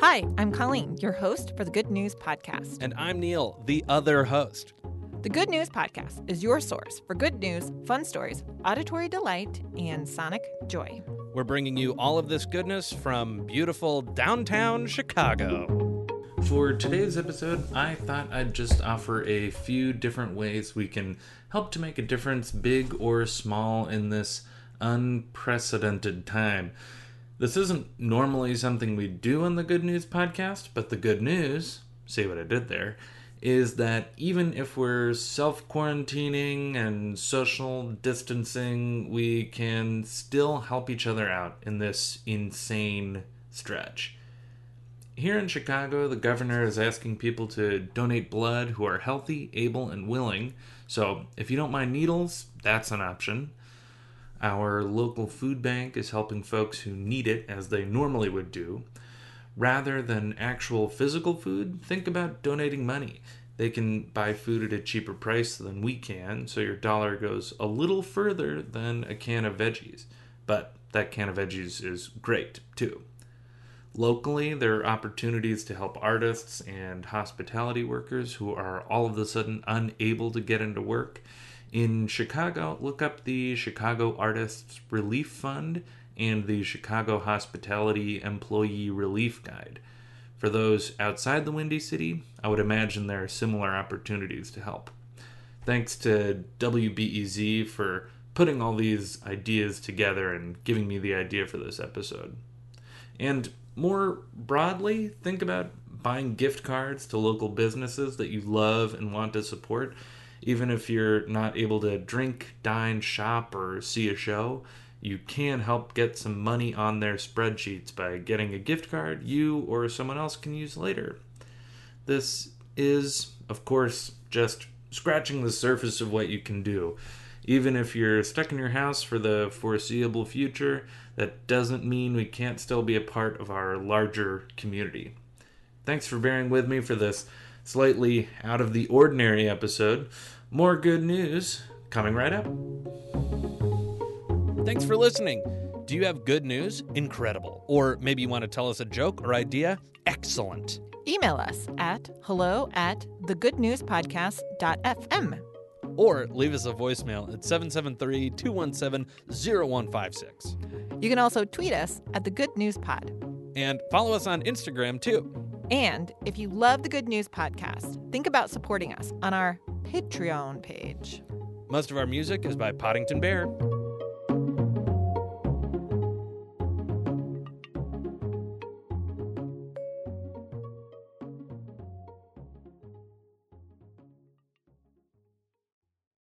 Hi, I'm Colleen, your host for the Good News Podcast. And I'm Neil, the other host. The Good News Podcast is your source for good news, fun stories, auditory delight, and sonic joy. We're bringing you all of this goodness from beautiful downtown Chicago. For today's episode, I thought I'd just offer a few different ways we can help to make a difference, big or small, in this unprecedented time. This isn't normally something we do on the Good News podcast, but the good news, see what I did there, is that even if we're self quarantining and social distancing, we can still help each other out in this insane stretch. Here in Chicago, the governor is asking people to donate blood who are healthy, able, and willing. So if you don't mind needles, that's an option. Our local food bank is helping folks who need it as they normally would do. Rather than actual physical food, think about donating money. They can buy food at a cheaper price than we can, so your dollar goes a little further than a can of veggies. But that can of veggies is great, too. Locally, there are opportunities to help artists and hospitality workers who are all of a sudden unable to get into work in Chicago, look up the Chicago Artists Relief Fund and the Chicago Hospitality Employee Relief Guide. For those outside the Windy City, I would imagine there are similar opportunities to help. Thanks to WBEZ for putting all these ideas together and giving me the idea for this episode. And more broadly, think about buying gift cards to local businesses that you love and want to support even if you're not able to drink, dine, shop, or see a show, you can help get some money on their spreadsheets by getting a gift card you or someone else can use later. This is, of course, just scratching the surface of what you can do. Even if you're stuck in your house for the foreseeable future, that doesn't mean we can't still be a part of our larger community. Thanks for bearing with me for this slightly out of the ordinary episode. More good news coming right up. Thanks for listening. Do you have good news? Incredible. Or maybe you want to tell us a joke or idea? Excellent. Email us at hello at thegoodnewspodcast.fm. Or leave us a voicemail at 773 217 0156. You can also tweet us at the Good News Pod. And follow us on Instagram too. And if you love the Good News Podcast, think about supporting us on our Patreon page. Most of our music is by Poddington Bear.